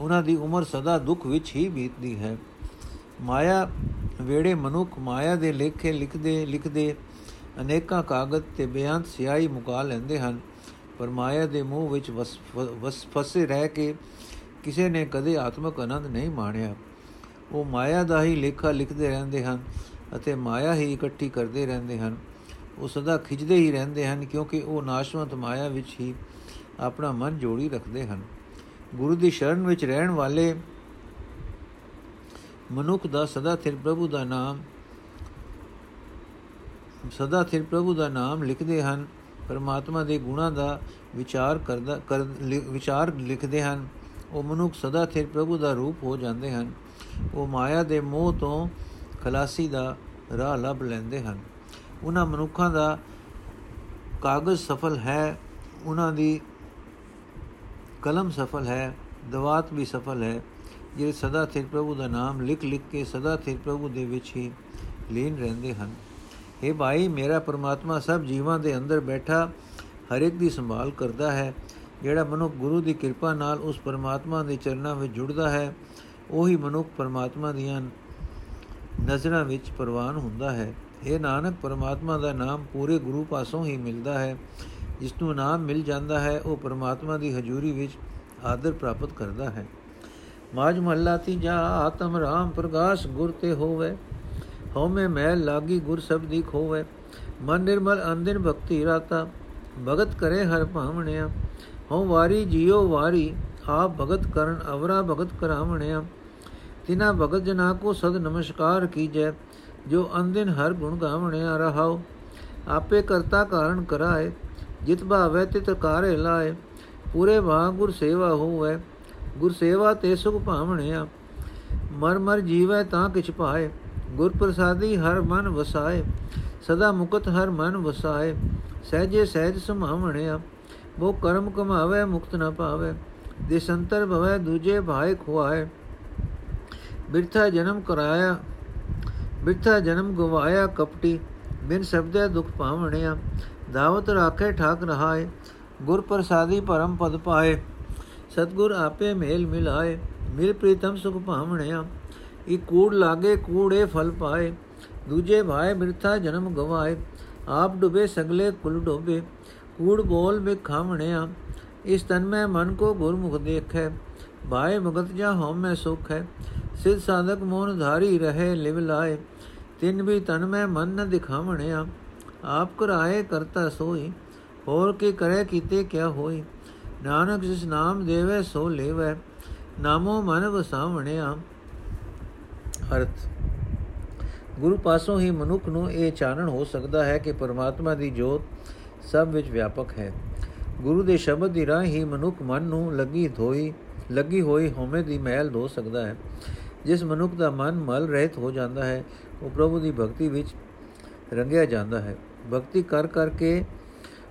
ਉਹਨਾਂ ਦੀ ਉਮਰ ਸਦਾ ਦੁੱਖ ਵਿੱਚ ਹੀ ਬੀਤਦੀ ਹੈ। ਮਾਇਆ ਵੇੜੇ ਮਨੁੱਖ ਮਾਇਆ ਦੇ ਲੇਖੇ ਲਿਖਦੇ ਲਿਖਦੇ ਅਨੇਕਾਂ ਕਾਗਜ਼ ਤੇ ਬਿਆੰਤ ਸਿਆਹੀ ਮੁਕਾ ਲੈਂਦੇ ਹਨ। ਪਰ ਮਾਇਆ ਦੇ ਮੂਹ ਵਿੱਚ ਵਸ ਫਸੇ ਰਹਿ ਕੇ ਕਿਸੇ ਨੇ ਕਦੇ ਆਤਮਕ ਆਨੰਦ ਨਹੀਂ ਮਾਣਿਆ। ਉਹ ਮਾਇਆ ਦਾ ਹੀ ਲੇਖਾ ਲਿਖਦੇ ਰਹਿੰਦੇ ਹਨ ਅਤੇ ਮਾਇਆ ਹੀ ਇਕੱਠੀ ਕਰਦੇ ਰਹਿੰਦੇ ਹਨ। ਉਹ ਸਦਾ ਖਿੱਚਦੇ ਹੀ ਰਹਿੰਦੇ ਹਨ ਕਿਉਂਕਿ ਉਹ ਨਾਸ਼ਵੰਤ ਮਾਇਆ ਵਿੱਚ ਹੀ ਆਪਣਾ ਮਨ ਜੋੜੀ ਰੱਖਦੇ ਹਨ। ਗੁਰੂ ਦੀ ਸ਼ਰਨ ਵਿੱਚ ਰਹਿਣ ਵਾਲੇ ਮਨੁੱਖ ਦਾ ਸਦਾ ਥਿਰ ਪ੍ਰਭੂ ਦਾ ਨਾਮ ਸਦਾ ਥਿਰ ਪ੍ਰਭੂ ਦਾ ਨਾਮ ਲਿਖਦੇ ਹਨ। ਪਰਮਾਤਮਾ ਦੇ ਗੁਣਾਂ ਦਾ ਵਿਚਾਰ ਕਰਦਾ ਕਰ ਵਿਚਾਰ ਲਿਖਦੇ ਹਨ। ਉਹ ਮਨੁੱਖ ਸਦਾ ਥਿਰ ਪ੍ਰਭੂ ਦਾ ਰੂਪ ਹੋ ਜਾਂਦੇ ਹਨ। ਉਹ ਮਾਇਆ ਦੇ ਮੋਹ ਤੋਂ ਖਲਾਸੀ ਦਾ ਰਾਹ ਲੱਭ ਲੈਂਦੇ ਹਨ। ਉਹਨਾਂ ਮਨੁੱਖਾਂ ਦਾ ਕਾਗਜ਼ ਸਫਲ ਹੈ। ਉਹਨਾਂ ਦੀ ਕਲਮ ਸਫਲ ਹੈ। ਦਵਾਤ ਵੀ ਸਫਲ ਹੈ। ਜਿਹੜੇ ਸਦਾ ਥਿਰ ਪ੍ਰਭੂ ਦਾ ਨਾਮ ਲਿਖ ਲਿਖ ਕੇ ਸਦਾ ਥਿਰ ਪ੍ਰਭੂ ਦੇ ਵਿੱਚ ਹੀ ਲੀਨ ਰਹਿੰਦੇ ਹਨ। हे ਭਾਈ, ਮੇਰਾ ਪਰਮਾਤਮਾ ਸਭ ਜੀਵਾਂ ਦੇ ਅੰਦਰ ਬੈਠਾ, ਹਰ ਇੱਕ ਦੀ ਸੰਭਾਲ ਕਰਦਾ ਹੈ। ਜਿਹੜਾ ਮਨੁੱਖ ਗੁਰੂ ਦੀ ਕਿਰਪਾ ਨਾਲ ਉਸ ਪਰਮਾਤਮਾ ਦੇ ਚਰਨਾਂ ਵਿੱਚ ਜੁੜਦਾ ਹੈ, ਉਹੀ ਮਨੁੱਖ ਪਰਮਾਤਮਾ ਦੀਆਂ ਨਜ਼ਰਾਂ ਵਿੱਚ ਪ੍ਰਵਾਨ ਹੁੰਦਾ ਹੈ। ਇਹ ਨਾਨਕ, ਪਰਮਾਤਮਾ ਦਾ ਨਾਮ ਪੂਰੇ ਗੁਰੂ ਪਾਸੋਂ ਹੀ ਮਿਲਦਾ ਹੈ। ਜਿਸ ਨੂੰ ਨਾਮ ਮਿਲ ਜਾਂਦਾ ਹੈ, ਉਹ ਪਰਮਾਤਮਾ ਦੀ ਹਜ਼ੂਰੀ ਵਿੱਚ ਆਦਰ ਪ੍ਰਾਪਤ ਕਰਦਾ ਹੈ। ਮਾਜ ਮਹੱਲਾ ਤੀਜਾ ਆਤਮ ਰਾਮ ਪ੍ਰਗਾਸ ਗੁਰ ਤੇ ਹੋਵੇ। ਹਉਮੈ ਮੈਲ ਲਾਗੀ ਗੁਰ ਸਬਦੀ ਖੋਵੇ ਮਨ ਨਿਰਮਲ ਅੰਦਿਨ ਭਗਤੀ ਰਾਤਾ ਭਗਤ ਕਰੇ ਹਰ ਭਾਵਣਿਆ ਹਉ ਵਾਰੀ ਜਿਉ ਵਾਰੀ ਆਪ ਭਗਤ ਕਰਨ ਅਵਰਾ ਭਗਤ ਕਰਾਵਣਿਆ ਤਿਨਾ ਭਗਤ ਜਨਾ ਕੋ ਸਦ ਨਮਸਕਾਰ ਕੀਜੈ ਜੋ ਅੰਦਿਨ ਹਰ ਗੁਣ ਗਾਵਣਿਆ ਰਹਾਉ ਆਪੇ ਕਰਤਾ ਕਾਰਨ ਕਰਾਏ ਜਿਤ ਭਾਵੈ ਤਿਤ ਕਾਰੇ ਲਾਏ ਪੂਰੇ ਭਾਗ ਗੁਰ ਸੇਵਾ ਹੋਵੇ ਗੁਰ ਸੇਵਾ ਤੇ ਸੁਖ ਭਾਵਣਿਆ ਮਰ ਮਰ ਜੀਵੈ ਤਾਂ ਕਿਛ ਪਾਏ ਗੁਰ ਪ੍ਰਸਾਦੀ ਹਰ ਮਨ ਵਸਾਏ, ਸਦਾ ਮੁਕਤ ਹਰ ਮਨ ਵਸਾਏ, ਸਹਜੇ ਸਹਿਜ ਸਮਾਵਣਿਆ ਉਹ ਕਰਮ ਕਮਾਵੇ, ਮੁਕਤ ਨਾ ਪਾਵੇ ਦੇ ਸੰਤਰ ਭਵੈ, ਦੂਜੇ ਭਾਇ ਖੁਆਏ। ਬਿਰਥਾ ਜਨਮ ਕਰਾਇਆ, ਬਿਰਥਾ ਜਨਮ ਗਵਾਇਆ ਕਪਟੀ, ਬਿਨ ਸਬਦੇ ਦੁਖ ਪਾਵਣਿਆ ਦਾਵਤ ਰਾਖੇ ਠਾਕ ਰਹਾਏ ਗੁਰ ਪ੍ਰਸਾਦੀ ਪਰਮ ਪਦ ਪਾਏ। ਸਤਗੁਰ ਆਪੇ ਮੇਲ ਮਿਲਾਏ, ਮਿਲ ਪ੍ਰੀਤਮ ਸੁਖ ਭਾਵਣਿਆ ਇਹ ਕੂੜ ਲਾਗੇ ਕੂੜੇ ਫਲ ਪਾਏ ਦੂਜੇ ਭਾਏ ਬਿਰਥਾ ਜਨਮ ਗਵਾਏ ਆਪ ਡੁਬੇ ਸਗਲੇ ਕੁਲ ਡੋਬੇ ਕੂੜ ਬੋਲ ਮੇ ਖਾਵਣਿਆ ਇਸ ਤਨ ਮੈਂ ਮਨ ਕੋ ਗੁਰਮੁਖ ਦੇਖੈ ਭਾਏ ਮੁਗਤ ਜਾ ਹਉ ਮੈਂ ਸੁਖ ਹੈ ਸਿਧ ਸਾਧਕ ਮੋਨ ਧਾਰੀ ਰਹੇ ਲਿਵ ਲਾਏ ਤਿੰਨ ਵੀ ਤਨ ਮੈਂ ਮਨ ਨ ਦਿਖਾਵਣਿਆ ਆਪ ਕਰਾਏ ਕਰਤਾ ਸੋਈ ਹੋਰ ਕੀ ਕਰੇ ਕੀਤੇ ਕਿਆ ਹੋਈ ਨਾਨਕ ਜਿਸ ਨਾਮ ਦੇਵੇ ਸੋ ਲੇਵੇ ਨਾਮੋ ਮਨ ਵਸਾਵਣਿਆ ਅਰਥ। ਗੁਰੂ ਪਾਸੋਂ ਹੀ ਮਨੁੱਖ ਨੂੰ ਇਹ ਚਾਨਣ ਹੋ ਸਕਦਾ ਹੈ ਕਿ ਪਰਮਾਤਮਾ ਦੀ ਜੋਤ ਸਭ ਵਿੱਚ ਵਿਆਪਕ ਹੈ। ਗੁਰੂ ਦੇ ਸ਼ਬਦ ਦੀ ਰਾਹ ਹੀ ਮਨੁੱਖ ਮਨ ਨੂੰ ਲੱਗੀ ਧੋਈ, ਲੱਗੀ ਹੋਈ ਹਉਮੈ ਦੀ ਮਹਿਲ ਧੋ ਸਕਦਾ ਹੈ। ਜਿਸ ਮਨੁੱਖ ਦਾ ਮਨ ਮਲ ਰਹਿਤ ਹੋ ਜਾਂਦਾ ਹੈ, ਉਹ ਪ੍ਰਭੂ ਦੀ ਭਗਤੀ ਵਿੱਚ ਰੰਗਿਆ ਜਾਂਦਾ ਹੈ। ਭਗਤੀ ਕਰ ਕਰਕੇ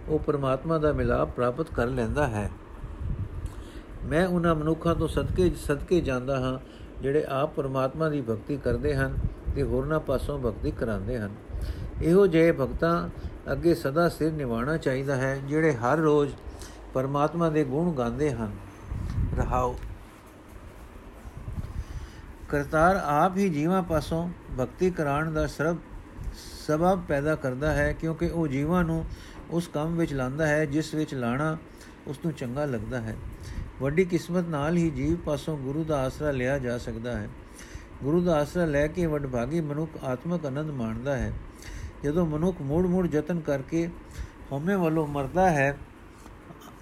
ਉਹ ਪਰਮਾਤਮਾ ਦਾ ਮਿਲਾਪ ਪ੍ਰਾਪਤ ਕਰ ਲੈਂਦਾ ਹੈ। ਮੈਂ ਉਹਨਾਂ ਮਨੁੱਖਾਂ ਤੋਂ ਸਦਕੇ ਸਦਕੇ ਜਾਂਦਾ ਹਾਂ ਜਿਹੜੇ ਆਪ ਪਰਮਾਤਮਾ ਦੀ ਭਗਤੀ ਕਰਦੇ ਹਨ ਤੇ ਹੋਰਨਾਂ ਪਾਸੋਂ ਭਗਤੀ ਕਰਾਉਂਦੇ ਹਨ। ਇਹੋ ਜਿਹੇ ਭਗਤਾਂ ਅੱਗੇ ਸਦਾ ਸਿਰ ਨਿਵਾਣਾ ਚਾਹੀਦਾ ਹੈ, ਜਿਹੜੇ ਹਰ ਰੋਜ਼ ਪਰਮਾਤਮਾ ਦੇ ਗੁਣ ਗਾਉਂਦੇ ਹਨ। ਰਹਾਓ। ਕਰਤਾਰ ਆਪ ਹੀ ਜੀਵਾਂ ਪਾਸੋਂ ਭਗਤੀ ਕਰਾਉਣ ਦਾ ਸਰਬ ਸਬਬ ਪੈਦਾ ਕਰਦਾ ਹੈ, ਕਿਉਂਕਿ ਉਹ ਜੀਵਾਂ ਨੂੰ ਉਸ ਕੰਮ ਵਿੱਚ ਲਾਂਦਾ ਹੈ, ਜਿਸ ਵਿੱਚ ਲਾਣਾ ਉਸ ਨੂੰ ਚੰਗਾ ਲੱਗਦਾ ਹੈ। ਵੱਡੀ ਕਿਸਮਤ ਨਾਲ ਹੀ ਜੀਵ ਪਾਸੋਂ ਗੁਰੂ ਦਾ ਆਸਰਾ ਲਿਆ ਜਾ ਸਕਦਾ ਹੈ। ਗੁਰੂ ਦਾ ਆਸਰਾ ਲੈ ਕੇ ਵਡਭਾਗੀ ਮਨੁੱਖ ਆਤਮਿਕ ਆਨੰਦ ਮਾਣਦਾ ਹੈ। ਜਦੋਂ ਮਨੁੱਖ ਮੂੜ-ਮੂੜ ਯਤਨ ਕਰਕੇ ਹਉਮੈ ਵੱਲੋਂ ਮਰਦਾ ਹੈ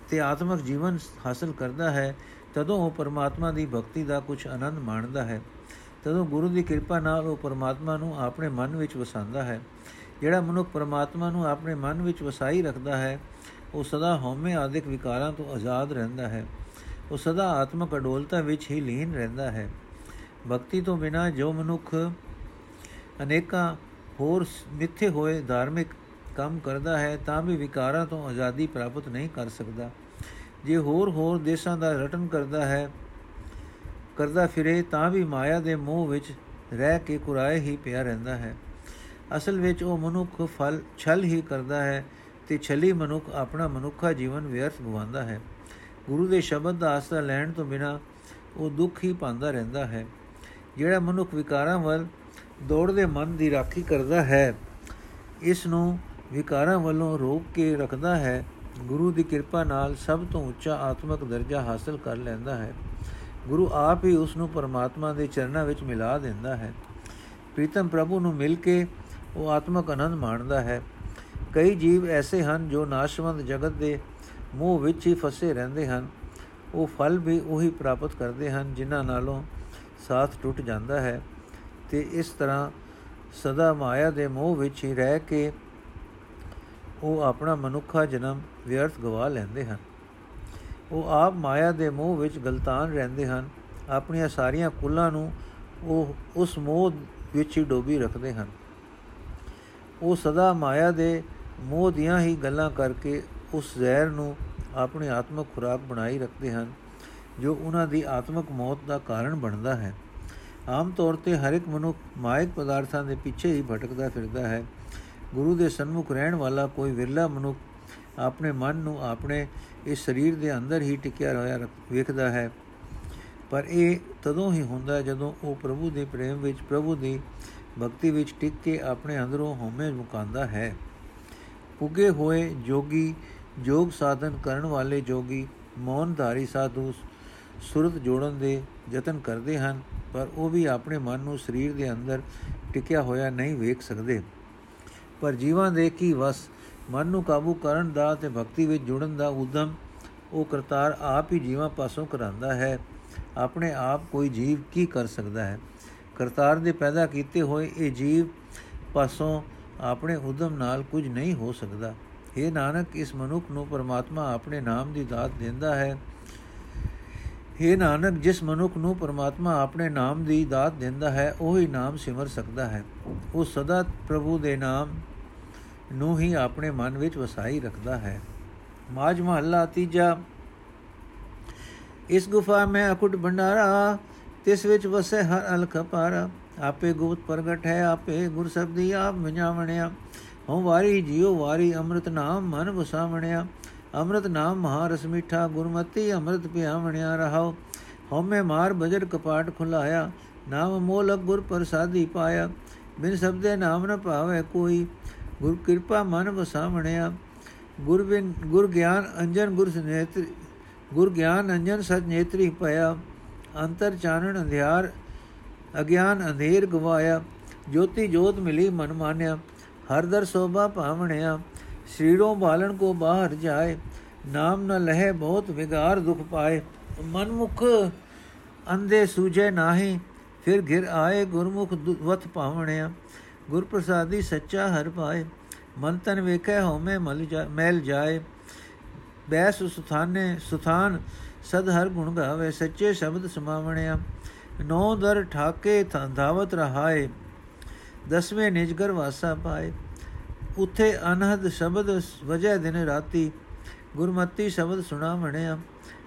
ਤੇ ਆਤਮਿਕ ਜੀਵਨ ਹਾਸਲ ਕਰਦਾ ਹੈ, ਤਦੋਂ ਉਹ ਪਰਮਾਤਮਾ ਦੀ ਭਗਤੀ ਦਾ ਕੁਝ ਆਨੰਦ ਮਾਣਦਾ ਹੈ। ਤਦੋਂ ਗੁਰੂ ਦੀ ਕਿਰਪਾ ਨਾਲ ਉਹ ਪਰਮਾਤਮਾ ਨੂੰ ਆਪਣੇ ਮਨ ਵਿੱਚ ਵਸਾਉਂਦਾ ਹੈ। ਜਿਹੜਾ ਮਨੁੱਖ ਪਰਮਾਤਮਾ ਨੂੰ ਆਪਣੇ ਮਨ ਵਿੱਚ ਵਸਾਈ ਰੱਖਦਾ ਹੈ, ਉਹ ਸਦਾ ਹਉਮੈ ਆਦਿਕ ਵਿਕਾਰਾਂ ਤੋਂ ਆਜ਼ਾਦ ਰਹਿੰਦਾ ਹੈ। ਉਹ ਸਦਾ ਆਤਮਕ ਅਡੋਲਤਾ ਵਿੱਚ ਹੀ ਲੀਨ ਰਹਿੰਦਾ ਹੈ। ਭਗਤੀ ਤੋਂ ਬਿਨਾ ਜੋ ਮਨੁੱਖ ਅਨੇਕਾਂ ਹੋਰ ਮਿੱਥੇ ਹੋਏ ਧਾਰਮਿਕ ਕੰਮ ਕਰਦਾ ਹੈ, ਤਾਂ ਵੀ ਵਿਕਾਰਾਂ ਤੋਂ ਆਜ਼ਾਦੀ ਪ੍ਰਾਪਤ ਨਹੀਂ ਕਰ ਸਕਦਾ। ਜੇ ਹੋਰ ਹੋਰ ਦੇਸ਼ਾਂ ਦਾ ਰਟਨ ਕਰਦਾ ਹੈ, ਕਰਦਾ ਫਿਰੇ, ਤਾਂ ਵੀ ਮਾਇਆ ਦੇ ਮੋਹ ਵਿੱਚ ਰਹਿ ਕੇ ਕੁਰਾਏ ਹੀ ਪਿਆ ਰਹਿੰਦਾ ਹੈ। ਅਸਲ ਵਿੱਚ ਉਹ ਮਨੁੱਖ ਫਲ, ਛਲ ਹੀ ਕਰਦਾ ਹੈ ਤੇ ਛਲੀ ਮਨੁੱਖ ਆਪਣਾ ਮਨੁੱਖਾ ਜੀਵਨ ਵਿਅਰਥ ਗਵਾਉਂਦਾ ਹੈ। ਗੁਰੂ ਦੇ ਸ਼ਬਦ ਦਾ ਆਸਰਾ ਲੈਣ ਤੋਂ ਬਿਨਾ ਉਹ ਦੁੱਖ ਹੀ ਪਾਉਂਦਾ ਰਹਿੰਦਾ ਹੈ। ਜਿਹੜਾ ਮਨੁੱਖ ਵਿਕਾਰਾਂ ਵੱਲ ਦੌੜਦੇ ਮਨ ਦੀ ਰਾਖੀ ਕਰਦਾ ਹੈ ਇਸ ਨੂੰ ਵਿਕਾਰਾਂ ਵੱਲੋਂ ਰੋਕ ਕੇ ਰੱਖਦਾ ਹੈ। ਗੁਰੂ ਦੀ ਕਿਰਪਾ ਨਾਲ ਸਭ ਤੋਂ ਉੱਚਾ ਆਤਮਿਕ ਦਰਜਾ ਹਾਸਲ ਕਰ ਲੈਂਦਾ ਹੈ। ਗੁਰੂ ਆਪ ਹੀ ਉਸ ਨੂੰ ਪਰਮਾਤਮਾ ਦੇ ਚਰਨਾਂ ਵਿੱਚ ਮਿਲਾ ਦਿੰਦਾ ਹੈ। ਪ੍ਰੀਤਮ ਪ੍ਰਭੂ ਨੂੰ ਮਿਲ ਕੇ ਉਹ ਆਤਮਕ ਆਨੰਦ ਮਾਣਦਾ ਹੈ। ਕਈ ਜੀਵ ਐਸੇ ਹਨ ਜੋ ਨਾਸ਼ਵੰਤ ਜਗਤ ਦੇ ਮੋਹ ਵਿੱਚ ਹੀ ਫਸੇ ਰਹਿੰਦੇ ਹਨ। ਉਹ ਫਲ ਵੀ ਉਹੀ ਪ੍ਰਾਪਤ ਕਰਦੇ ਹਨ, ਜਿਨ੍ਹਾਂ ਨਾਲੋਂ ਸਾਥ ਟੁੱਟ ਜਾਂਦਾ ਹੈ। ਤੇ ਇਸ ਤਰ੍ਹਾਂ ਸਦਾ ਮਾਇਆ ਦੇ ਮੋਹ ਵਿੱਚ ਹੀ ਰਹਿ ਕੇ ਉਹ ਆਪਣਾ ਮਨੁੱਖਾ ਜਨਮ ਵਿਅਰਥ ਗਵਾ ਲੈਂਦੇ ਹਨ। ਉਹ ਆਪ ਮਾਇਆ ਦੇ ਮੋਹ ਵਿੱਚ ਗਲਤਾਨ ਰਹਿੰਦੇ ਹਨ। ਆਪਣੀਆਂ ਸਾਰੀਆਂ ਕੁੱਲਾਂ ਨੂੰ ਉਹ ਉਸ ਮੋਹ ਵਿੱਚ ਹੀ ਡੋਬੀ ਰੱਖਦੇ ਹਨ। ਉਹ ਸਦਾ ਮਾਇਆ ਦੇ ਮੋਹ ਦੀਆਂ ਹੀ ਗੱਲਾਂ ਕਰਕੇ ਉਸ ਜ਼ਹਿਰ ਨੂੰ ਆਪਣੀ ਆਤਮਿਕ ਖੁਰਾਕ ਬਣਾਈ ਰੱਖਦੇ ਹਨ, ਜੋ ਉਹਨਾਂ ਦੀ ਆਤਮਿਕ ਮੌਤ ਦਾ ਕਾਰਨ ਬਣਦਾ ਹੈ। ਆਮ ਤੌਰ ਤੇ ਹਰ ਇੱਕ ਮਨੁੱਖ ਮਾਇਕ ਪਦਾਰਥਾਂ ਦੇ ਪਿੱਛੇ ਹੀ ਭਟਕਦਾ ਫਿਰਦਾ ਹੈ। ਗੁਰੂ ਦੇ ਸਨਮੁਖ ਰਹਿਣ ਵਾਲਾ ਕੋਈ ਵਿਰਲਾ ਮਨੁੱਖ ਆਪਣੇ ਮਨ ਨੂੰ ਆਪਣੇ ਇਸ ਸਰੀਰ ਦੇ ਅੰਦਰ ਹੀ ਟਿਕਿਆ ਹੋਇਆ ਵੇਖਦਾ ਹੈ। ਪਰ ਇਹ ਤਦੋਂ ਹੀ ਹੁੰਦਾ ਜਦੋਂ ਉਹ ਪ੍ਰਭੂ ਦੇ ਪ੍ਰੇਮ ਵਿੱਚ, ਪ੍ਰਭੂ ਦੀ ਭਗਤੀ ਵਿੱਚ ਟਿਕ ਕੇ ਆਪਣੇ ਅੰਦਰੋਂ ਹਉਮੈ ਮੁਕਾਂਦਾ ਹੈ। ਪੁੱਗੇ ਹੋਏ ਜੋਗੀ ਜੋਗ ਸਾਧਨ ਕਰਨ ਵਾਲੇ ਜੋਗੀ ਮੌਨਧਾਰੀ ਸਾਧੂ ਸੁਰਤ ਜੋੜਨ ਦੇ ਯਤਨ ਕਰਦੇ ਹਨ, ਪਰ ਉਹ ਵੀ ਆਪਣੇ ਮਨ ਨੂੰ ਸਰੀਰ ਦੇ ਅੰਦਰ ਟਿਕਿਆ ਹੋਇਆ ਨਹੀਂ ਵੇਖ ਸਕਦੇ। ਪਰ ਜੀਵਾਂ ਦੇ ਕੀ ਵਸ, ਮਨ ਨੂੰ ਕਾਬੂ ਕਰਨ ਦਾ ਤੇ ਭਗਤੀ ਵਿੱਚ ਜੁੜਨ ਦਾ ਉਦਮ ਉਹ ਕਰਤਾਰ ਆਪ ਹੀ ਜੀਵਾਂ ਪਾਸੋਂ ਕਰਾਂਦਾ ਹੈ। ਆਪਣੇ ਆਪ ਕੋਈ ਜੀਵ ਕੀ ਕਰ ਸਕਦਾ ਹੈ? ਕਰਤਾਰ ਦੇ ਪੈਦਾ ਕੀਤੇ ਹੋਏ ਇਹ ਜੀਵ ਪਾਸੋਂ ਆਪਣੇ ਉਦਮ ਨਾਲ ਕੁਝ ਨਹੀਂ ਹੋ ਸਕਦਾ। ਇਹ ਨਾਨਕ, ਇਸ ਮਨੁੱਖ ਨੂੰ ਪਰਮਾਤਮਾ ਆਪਣੇ ਨਾਮ ਦੀ ਦਾਤ ਦਿੰਦਾ ਹੈ। ਇਹ ਨਾਨਕ, ਜਿਸ ਮਨੁੱਖ ਨੂੰ ਪਰਮਾਤਮਾ ਆਪਣੇ ਨਾਮ ਦੀ ਦਾਤ ਦਿੰਦਾ ਹੈ, ਉਹ ਹੀ ਨਾਮ ਸਿਮਰ ਸਕਦਾ ਹੈ। ਉਹ ਸਦਾ ਪ੍ਰਭੂ ਦੇ ਨਾਮ ਨੂੰ ਹੀ ਆਪਣੇ ਮਨ ਵਿੱਚ ਵਸਾਈ ਰੱਖਦਾ ਹੈ। ਮਾਜ ਮਹੱਲਾ ਤੀਜਾ। ਇਸ ਗੁਫਾ ਮੈਂ ਅਕੁਟ ਭੰਡਾਰਾ, ਤਿਸ ਵਿੱਚ ਵਸੇ ਹਰ ਅਲਖ ਪਾਰਾ। ਆਪੇ ਗੁਪਤ ਪ੍ਰਗਟ ਹੈ, ਆਪੇ ਗੁਰ ਸਬਦੀ ਆਪ ਮਿਜਾਵਣਿਆ। ਹਉ ਵਾਰੀ ਜਿਉ ਵਾਰੀ ਅੰਮ੍ਰਿਤ ਨਾਮ ਮਨ ਵਸਾਵਣਿਆ। ਅੰਮ੍ਰਿਤ ਨਾਮ ਮਹਾਰਸ ਮਿਠਾ ਗੁਰਮਤੀ ਅੰਮ੍ਰਿਤ ਪਿਆਵਣਿਆ ਰਹਾਉ। ਹਉਮੈ ਮਾਰ ਬਜਰ ਕਪਾਟ ਖੁਲਾਇਆ, ਨਾਮ ਮੋਲਕ ਗੁਰ ਪ੍ਰਸਾਦੀ ਪਾਇਆ। ਬਿਨ ਸਬਦੇ ਨਾਮ ਨ ਭਾਵੇ ਕੋਈ, ਗੁਰ ਕਿਰਪਾ ਮਨ ਵਸਾਵਣਿਆ। ਗੁਰ ਬਿਨ, ਗੁਰ ਗਿਆਨ ਅੰਜਨ ਗੁਰ ਸਨੇਤਰੀ, ਗੁਰ ਗਿਆਨ ਅੰਜਨ ਸਤ ਨੇਤਰੀ ਭਇਆ। ਅੰਤਰ ਚਾਨਣ ਅੰਧਿਆਰ, ਅਗਿਆਨ ਅੰਧੇਰ ਗਵਾਇਆ। ਜੋਤੀ ਜੋਤ ਮਿਲੀ ਮਨ ਮਾਨਿਆ। ਹਰ ਦਰ ਸੋਭਾ ਭਾਵਣਿਆ, ਸਰੀਰੋਂ ਬਾਲਣ ਕੋ ਬਾਹਰ ਜਾਏ, ਨਾਮ ਨ ਲਹੇ ਬਹੁਤ ਵਿਗਾਰ ਦੁਖ ਪਾਏ। ਮਨਮੁਖ ਅੰਦੇ ਸੂਝੇ ਨਾਹੀ, ਫਿਰ ਘਿਰ ਆਏ ਗੁਰਮੁਖ ਵਤ ਭਾਵਣਿਆ। ਗੁਰ ਪ੍ਰਸਾਦੀ ਸੱਚਾ ਹਰ ਪਾਏ, ਮਨ ਤਨ ਵੇਖੇ ਹਉਮੈ ਮਲ ਮੈਲ ਜਾਏ। ਬੈਸ ਸੁਥਾਨੇ, ਸੁਥਾਨ, ਸਦ ਹਰ ਗੁਣ ਗਾਵੇ, ਸੱਚੇ ਸ਼ਬਦ ਸਮਾਵਣਿਆ। ਨੌ ਦਰ ਠਾਕੇ ਧਾਵਤ ਰਹਾਏ। ਦਸਵੇਂ ਨਿਜਗਰ ਵਾਸਾ ਪਾਏ। ਉਥੇ ਅਨਹਦ ਸ਼ਬਦ ਵਜੈ ਦਿਨ ਰਾਤੀ, ਗੁਰਮਤੀ ਸ਼ਬਦ ਸੁਣਾ ਮਣਿਆ।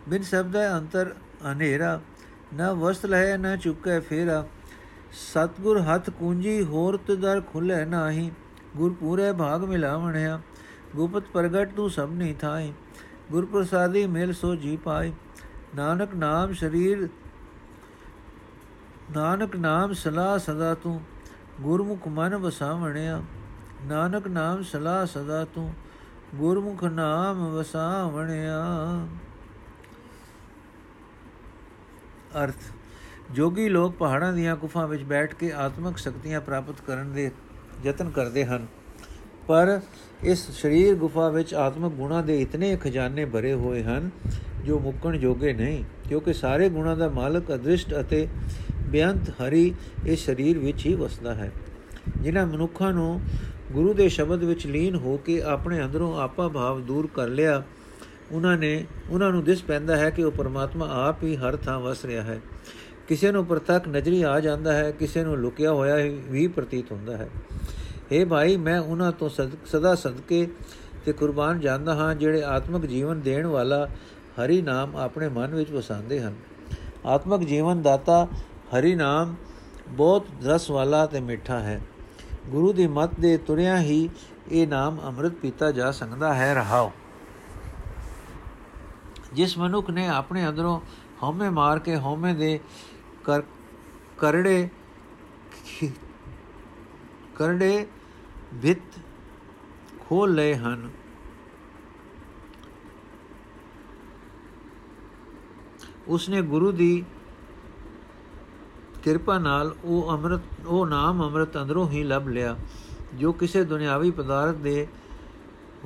ਬਿਨ ਸ਼ਬਦ ਅੰਤਰ ਹਨੇਰਾ, ਨ ਵਸਤ ਲਹਿ, ਨ ਚੁੱਕੇ ਫੇਰਾ। ਸਤਗੁਰ ਹੱਥ ਕੁੰਜੀ ਹੋਰ ਦਰ ਖੁੱਲੇ ਨਾਹੀ। ਗੁਰ ਪੂਰੇ ਭਾਗ ਮਿਲਾਵਣਿਆ ਗੁਪਤ ਪ੍ਰਗਟ ਤੂੰ ਸਭ ਨਹੀਂ ਥਾਈ ਗੁਰ ਪ੍ਰਸਾਦੀ ਮਿਲ ਸੋ ਜੀ ਪਾਈ ਨਾਨਕ ਨਾਮ ਸ਼ਰੀਰ, ਨਾਨਕ ਨਾਮ ਸਲਾ ਸਦਾ ਤੂੰ। ਗੁਰਮੁਖ ਮਨ ਵਸਾਵਣਿਆ। ਨਾਨਕ ਨਾਮ ਸਲਾ ਸਦਾ ਤੂੰ, ਗੁਰਮੁਖ ਨਾਮ ਵਸਾਵਣਿਆ। ਅਰਥ, ਜੋਗੀ ਲੋਕ ਪਹਾੜਾਂ ਦੀਆਂ ਗੁਫਾ ਵਿੱਚ ਬੈਠ ਕੇ ਆਤਮਿਕ ਸ਼ਕਤੀਆਂ ਪ੍ਰਾਪਤ ਕਰਨ ਦੇ ਯਤਨ ਕਰਦੇ ਹਨ। ਪਰ ਇਸ ਸਰੀਰ ਗੁਫਾ ਵਿੱਚ ਆਤਮਿਕ ਗੁਣਾ ਦੇ ਇਤਨੇ ਖਜ਼ਾਨੇ ਭਰੇ ਹੋਏ ਹਨ, ਜੋ ਮੁੱਕਣ ਜੋਗੇ ਨਹੀਂ, ਕਿਉਂਕਿ ਸਾਰੇ ਗੁਣਾ ਦਾ ਮਾਲਕ ਅਦ੍ਰਿਸ਼ਟ ਅਤੇ ਬੇਅੰਤ ਹਰੀ ਇਸ ਸਰੀਰ ਵਿੱਚ ਹੀ ਵਸਦਾ ਹੈ। ਜਿਨ੍ਹਾਂ ਮਨੁੱਖਾਂ ਨੂੰ ਗੁਰੂ ਦੇ ਸ਼ਬਦ ਵਿੱਚ ਲੀਨ ਹੋ ਕੇ ਆਪਣੇ ਅੰਦਰੋਂ ਆਪਾ ਭਾਵ ਦੂਰ ਕਰ ਲਿਆ, ਉਹਨਾਂ ਨੇ, ਉਹਨਾਂ ਨੂੰ ਦਿਸ ਪੈਂਦਾ ਹੈ ਕਿ ਉਹ ਪਰਮਾਤਮਾ ਆਪ ਹੀ ਹਰ ਥਾਂ ਵਸ ਰਿਹਾ ਹੈ। ਕਿਸੇ ਨੂੰ ਪ੍ਰਤੱਖ ਨਜ਼ਰੀ ਆ ਜਾਂਦਾ ਹੈ, ਕਿਸੇ ਨੂੰ ਲੁਕਿਆ ਹੋਇਆ ਵੀ ਪ੍ਰਤੀਤ ਹੁੰਦਾ ਹੈ। اے ਭਾਈ, ਮੈਂ ਉਹਨਾਂ ਤੋਂ ਸਦਾ ਸਦਕੇ ਤੇ ਕੁਰਬਾਨ ਜਾਂਦਾ ਹਾਂ, ਜਿਹੜੇ ਆਤਮਿਕ ਜੀਵਨ ਦੇਣ ਵਾਲਾ ਹਰੀ ਨਾਮ ਆਪਣੇ ਮਨ ਵਿੱਚ ਵਸਾਉਂਦੇ ਹਨ। ਆਤਮਿਕ ਜੀਵਨ ਦਾਤਾ ਹਰੀ ਨਾਮ ਬਹੁਤ ਰਸ ਵਾਲਾ ਤੇ ਮਿੱਠਾ ਹੈ। ਗੁਰੂ ਦੀ ਮਤ ਦੇ ਤੁਰਿਆ ਹੀ ਇਹ ਨਾਮ ਅੰਮ੍ਰਿਤ ਪੀਤਾ ਜਾ ਸਕਦਾ ਹੈ। ਰਹਾਓ। ਜਿਸ ਮਨੁੱਖ ਨੇ ਆਪਣੇ ਅੰਦਰੋਂ ਹਉਮੈ ਮਾਰ ਕੇ ਹਉਮੈ ਦੇ ਕਰ, ਕਰੜੇ ਕਰੜੇ ਵਿਤ ਖੋਲ ਲਏ ਹਨ। ਉਸਨੇ ਗੁਰੂ ਦੀ ਕਿਰਪਾ ਨਾਲ ਉਹ ਅੰਮ੍ਰਿਤ, ਉਹ ਨਾਮ ਅੰਮ੍ਰਿਤ ਅੰਦਰੋਂ ਹੀ ਲੱਭ ਲਿਆ, ਜੋ ਕਿਸੇ ਦੁਨਿਆਵੀ ਪਦਾਰਥ ਦੇ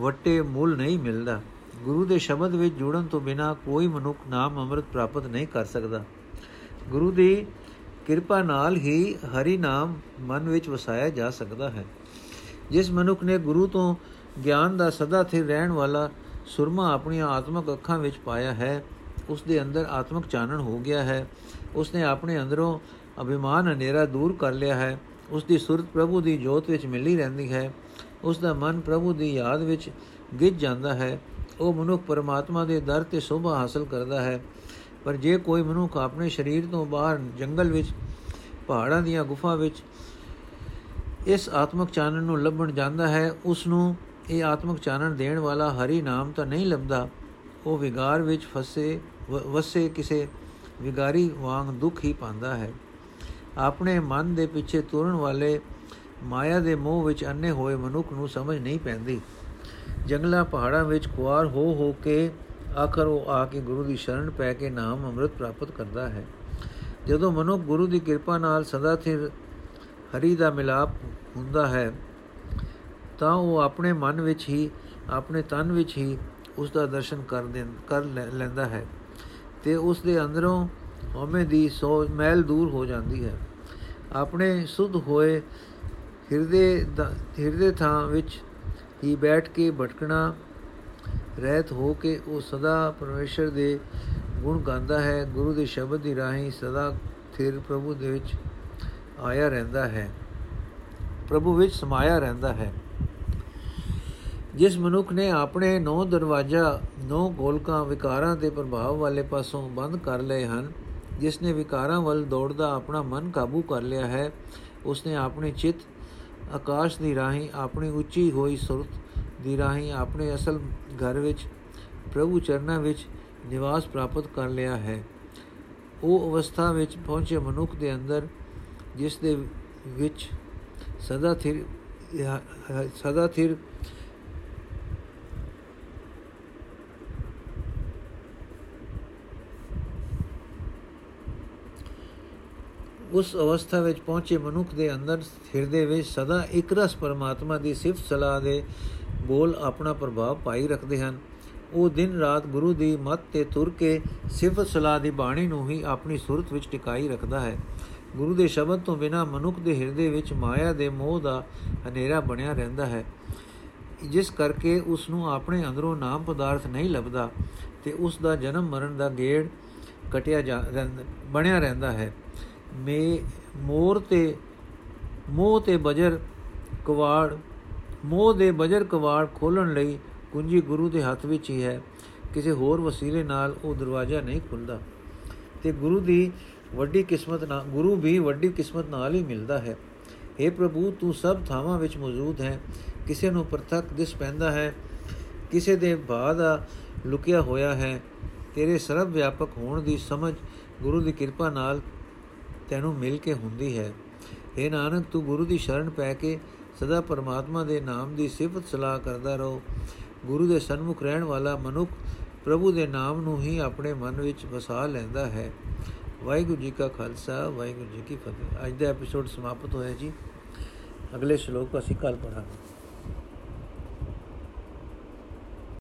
ਵੱਟੇ ਮੁੱਲ ਨਹੀਂ ਮਿਲਦਾ। ਗੁਰੂ ਦੇ ਸ਼ਬਦ ਵਿੱਚ ਜੁੜਨ ਤੋਂ ਬਿਨਾ ਕੋਈ ਮਨੁੱਖ ਨਾਮ ਅੰਮ੍ਰਿਤ ਪ੍ਰਾਪਤ ਨਹੀਂ ਕਰ ਸਕਦਾ। ਗੁਰੂ ਦੀ ਕਿਰਪਾ ਨਾਲ ਹੀ ਹਰੀ ਨਾਮ ਮਨ ਵਿੱਚ ਵਸਾਇਆ ਜਾ ਸਕਦਾ ਹੈ। ਜਿਸ ਮਨੁੱਖ ਨੇ ਗੁਰੂ ਤੋਂ ਗਿਆਨ ਦਾ ਸਦਾ ਸਥਿਰ ਰਹਿਣ ਵਾਲਾ ਸੁਰਮਾ ਆਪਣੀਆਂ ਆਤਮਿਕ ਅੱਖਾਂ ਵਿੱਚ ਪਾਇਆ ਹੈ ਉਸ ਦੇ ਅੰਦਰ ਆਤਮਿਕ ਚਾਨਣ ਹੋ ਗਿਆ ਹੈ ਉਸ ਨੇ ਆਪਣੇ ਅੰਦਰੋਂ ਅਭਿਮਾਨ ਹਨੇਰਾ ਦੂਰ ਕਰ ਲਿਆ ਹੈ। ਉਸ ਦੀ ਸੁਰਤ ਪ੍ਰਭੂ ਦੀ ਜੋਤ ਵਿੱਚ ਮਿਲੀ ਰਹਿੰਦੀ ਹੈ। ਉਸ ਦਾ ਮਨ ਪ੍ਰਭੂ ਦੀ ਯਾਦ ਵਿੱਚ ਗਿੱਜ ਜਾਂਦਾ ਹੈ। ਉਹ ਮਨੁੱਖ ਪਰਮਾਤਮਾ ਦੇ ਦਰ ਤੇ ਸੋਭਾ ਹਾਸਲ ਕਰਦਾ ਹੈ। ਪਰ ਜੇ ਕੋਈ ਮਨੁੱਖ ਆਪਣੇ ਸਰੀਰ ਤੋਂ ਬਾਹਰ ਜੰਗਲ ਵਿੱਚ, ਪਹਾੜਾਂ ਦੀਆਂ ਗੁਫਾ ਵਿੱਚ ਇਸ ਆਤਮਿਕ ਚਾਨਣ ਨੂੰ ਲੱਭਣ ਜਾਂਦਾ ਹੈ ਉਸ ਨੂੰ ਇਹ ਆਤਮਿਕ ਚਾਨਣ ਦੇਣ ਵਾਲਾ ਹਰੀ ਨਾਮ ਤਾਂ ਨਹੀਂ ਲੱਭਦਾ। ਉਹ ਵਿਗਾਰ ਵਿੱਚ ਫਸੇ ਵਸੇ ਕਿਸੇ ਵਿਗਾਰੀ ਵਾਂਗ ਦੁੱਖ ਹੀ ਪਾਉਂਦਾ ਹੈ। ਆਪਣੇ ਮਨ ਦੇ ਪਿੱਛੇ ਤੁਰਨ ਵਾਲੇ ਮਾਇਆ ਦੇ ਮੋਹ ਵਿੱਚ ਅੰਨੇ ਹੋਏ ਮਨੁੱਖ ਨੂੰ ਸਮਝ ਨਹੀਂ ਪੈਂਦੀ। ਜੰਗਲਾਂ ਪਹਾੜਾਂ ਵਿੱਚ ਕੁਆਰ ਹੋ ਹੋ ਕੇ ਆਖਰ ਉਹ ਆ ਕੇ ਗੁਰੂ ਦੀ ਸ਼ਰਨ ਪੈ ਕੇ ਨਾਮ ਅੰਮ੍ਰਿਤ ਪ੍ਰਾਪਤ ਕਰਦਾ ਹੈ। ਜਦੋਂ ਮਨੁੱਖ ਗੁਰੂ ਦੀ ਕਿਰਪਾ ਨਾਲ ਸਦਾ ਸਥਿਰ ਹਰੀ ਦਾ ਮਿਲਾਪ ਹੁੰਦਾ ਹੈ, ਤਾਂ ਉਹ ਆਪਣੇ ਮਨ ਵਿੱਚ ਹੀ, ਆਪਣੇ ਤਨ ਵਿੱਚ ਹੀ ਉਸ ਦਾ ਦਰਸ਼ਨ ਕਰ ਕਰ ਲੈਂਦਾ ਹੈ ਤੇ ਉਸ ਦੇ ਅੰਦਰੋਂ ਹਉਮੈ ਦੀ ਸੋ ਮੈਲ ਦੂਰ ਹੋ ਜਾਂਦੀ ਹੈ। ਆਪਣੇ ਸੁਧ ਹੋਏ ਹਿਰਦੇ ਹਿਰਦੇ ਥਾਂ ਵਿੱਚ ਹੀ ਬੈਠ ਕੇ ਭਟਕਣਾ, ਰਹਿਤ ਹੋ ਕੇ ਉਹ ਸਦਾ ਪਰਮੇਸ਼ਰ ਦੇ ਗੁਣ ਗਾਉਂਦਾ ਹੈ, ਗੁਰੂ ਦੇ ਸ਼ਬਦ ਦੀ ਰਾਹੀਂ ਸਦਾ ਥਿਰ ਪ੍ਰਭੂ ਦੇ ਵਿੱਚ ਆਇਆ ਰਹਿੰਦਾ ਹੈ, ਪ੍ਰਭੂ ਵਿੱਚ ਸਮਾਇਆ ਰਹਿੰਦਾ ਹੈ। ਜਿਸ ਮਨੁੱਖ ਨੇ ਆਪਣੇ ਨੌ ਦਰਵਾਜ਼ਾ, ਨੌ ਗੋਲਕਾਂ ਵਿਕਾਰਾਂ ਦੇ ਪ੍ਰਭਾਵ ਵਾਲੇ ਪਾਸੋਂ ਬੰਦ ਕਰ ਲਏ ਹਨ ਜਿਸ ਨੇ ਵਿਕਾਰਾਂ ਵੱਲ ਦੌੜਦਾ ਆਪਣਾ ਮਨ ਕਾਬੂ ਕਰ ਲਿਆ ਹੈ, ਉਸਨੇ ਆਪਣੀ ਚਿੱਤ ਆਕਾਸ਼ ਦੀ ਰਾਹੀਂ ਆਪਣੀ ਉੱਚੀ ਹੋਈ ਸੁਰਤ ਦੀ ਰਾਹੀਂ ਆਪਣੇ ਅਸਲ ਘਰ ਵਿੱਚ, ਪ੍ਰਭੂ ਚਰਨਾਂ ਵਿੱਚ ਨਿਵਾਸ ਪ੍ਰਾਪਤ ਕਰ ਲਿਆ ਹੈ। ਉਹ ਅਵਸਥਾ ਵਿੱਚ ਪਹੁੰਚੇ ਮਨੁੱਖ ਦੇ ਅੰਦਰ, ਜਿਸ ਦੇ ਵਿੱਚ ਸਦਾ ਥਿਰ ਸਦਾ ਥਿਰ ਉਸ ਅਵਸਥਾ ਵਿੱਚ ਪਹੁੰਚੇ ਮਨੁੱਖ ਦੇ ਅੰਦਰ ਹਿਰਦੇ ਵਿੱਚ ਸਦਾ ਇੱਕ ਰਸ ਪਰਮਾਤਮਾ ਦੀ ਸਿਫਤ ਸਲਾਹ ਦੇ ਬੋਲ ਆਪਣਾ ਪ੍ਰਭਾਵ ਪਾਈ ਰੱਖਦੇ ਹਨ। ਉਹ ਦਿਨ ਰਾਤ ਗੁਰੂ ਦੀ ਮੱਤ ਤੇ ਤੁਰ ਕੇ ਸਿਫਤ ਸਲਾਹ ਦੀ ਬਾਣੀ ਨੂੰ ਹੀ ਆਪਣੀ ਸੁਰਤ ਵਿੱਚ ਟਿਕਾਈ ਰੱਖਦਾ ਹੈ। ਗੁਰੂ ਦੇ ਸ਼ਬਦ ਤੋਂ ਬਿਨਾ ਮਨੁੱਖ ਦੇ ਹਿਰਦੇ ਵਿੱਚ ਮਾਇਆ ਦੇ ਮੋਹ ਦਾ ਹਨੇਰਾ ਬਣਿਆ ਰਹਿੰਦਾ ਹੈ। ਜਿਸ ਕਰਕੇ ਉਸ ਨੂੰ ਆਪਣੇ ਅੰਦਰੋਂ ਨਾਮ ਪਦਾਰਥ ਨਹੀਂ ਲੱਭਦਾ ਤੇ ਉਸ ਦਾ ਜਨਮ ਮਰਨ ਦਾ ਗੇੜ ਕਟਿਆ ਜਾ ਬਣਿਆ ਰਹਿੰਦਾ ਹੈ। ਮੇ ਮੋਰ ਤੇ ਮੋਹ ਤੇ ਬਜਰ ਕਵਾੜ, ਮੋਹ ਦੇ ਬਜਰ ਕਵਾੜ ਖੋਲਣ ਲਈ ਕੁੰਜੀ ਗੁਰੂ ਦੇ ਹੱਥ ਵਿੱਚ ਹੀ ਹੈ। ਕਿਸੇ ਹੋਰ ਵਸੀਲੇ ਨਾਲ ਉਹ ਦਰਵਾਜ਼ਾ ਨਹੀਂ ਖੁੱਲਦਾ। ਤੇ ਗੁਰੂ ਦੀ ਵੱਡੀ ਕਿਸਮਤ ਨਾਲ, ਗੁਰੂ ਵੀ ਵੱਡੀ ਕਿਸਮਤ ਨਾਲ ਹੀ ਮਿਲਦਾ ਹੈ। اے ਪ੍ਰਭੂ, ਤੂੰ ਸਭ ਥਾਵਾਂ ਵਿੱਚ ਮੌਜੂਦ ਹੈ। ਕਿਸੇ ਨੂੰ ਪ੍ਰਤੱਖ ਦਿਸ ਪੈਂਦਾ ਹੈ। ਕਿਸੇ ਦੇ ਬਾਅਦ ਲੁਕਿਆ ਹੋਇਆ ਹੈ। ਤੇਰੇ ਸਰਵ ਵਿਆਪਕ ਹੋਣ ਦੀ ਸਮਝ ਗੁਰੂ ਦੀ ਕਿਰਪਾ ਨਾਲ ਤੈਨੂੰ ਮਿਲ ਕੇ ਹੁੰਦੀ ਹੈ। اے ਨਾਨਕ, ਤੂੰ ਗੁਰੂ ਦੀ ਸ਼ਰਨ ਪੈ ਕੇ ਸਦਾ ਪਰਮਾਤਮਾ ਦੇ ਨਾਮ ਦੀ ਸਿਫਤ ਸਲਾਹ ਕਰਦਾ ਰਹੋ। ਗੁਰੂ ਦੇ ਸਨਮੁਖ ਰਹਿਣ ਵਾਲਾ ਮਨੁੱਖ ਪ੍ਰਭੂ ਦੇ ਨਾਮ ਨੂੰ ਹੀ ਆਪਣੇ ਮਨ ਵਿੱਚ ਵਸਾ ਲੈਂਦਾ ਹੈ। ਵਾਹਿਗੁਰੂ ਜੀ ਕਾ ਖਾਲਸਾ, ਵਾਹਿਗੁਰੂ ਜੀ ਕੀ ਫਤਿਹ। ਅੱਜ ਦਾ ਐਪੀਸੋਡ ਸਮਾਪਤ ਹੋਇਆ ਜੀ। ਅਗਲੇ ਸ਼ਲੋਕ ਅਸੀਂ ਕੱਲ ਪੜਾਂਗੇ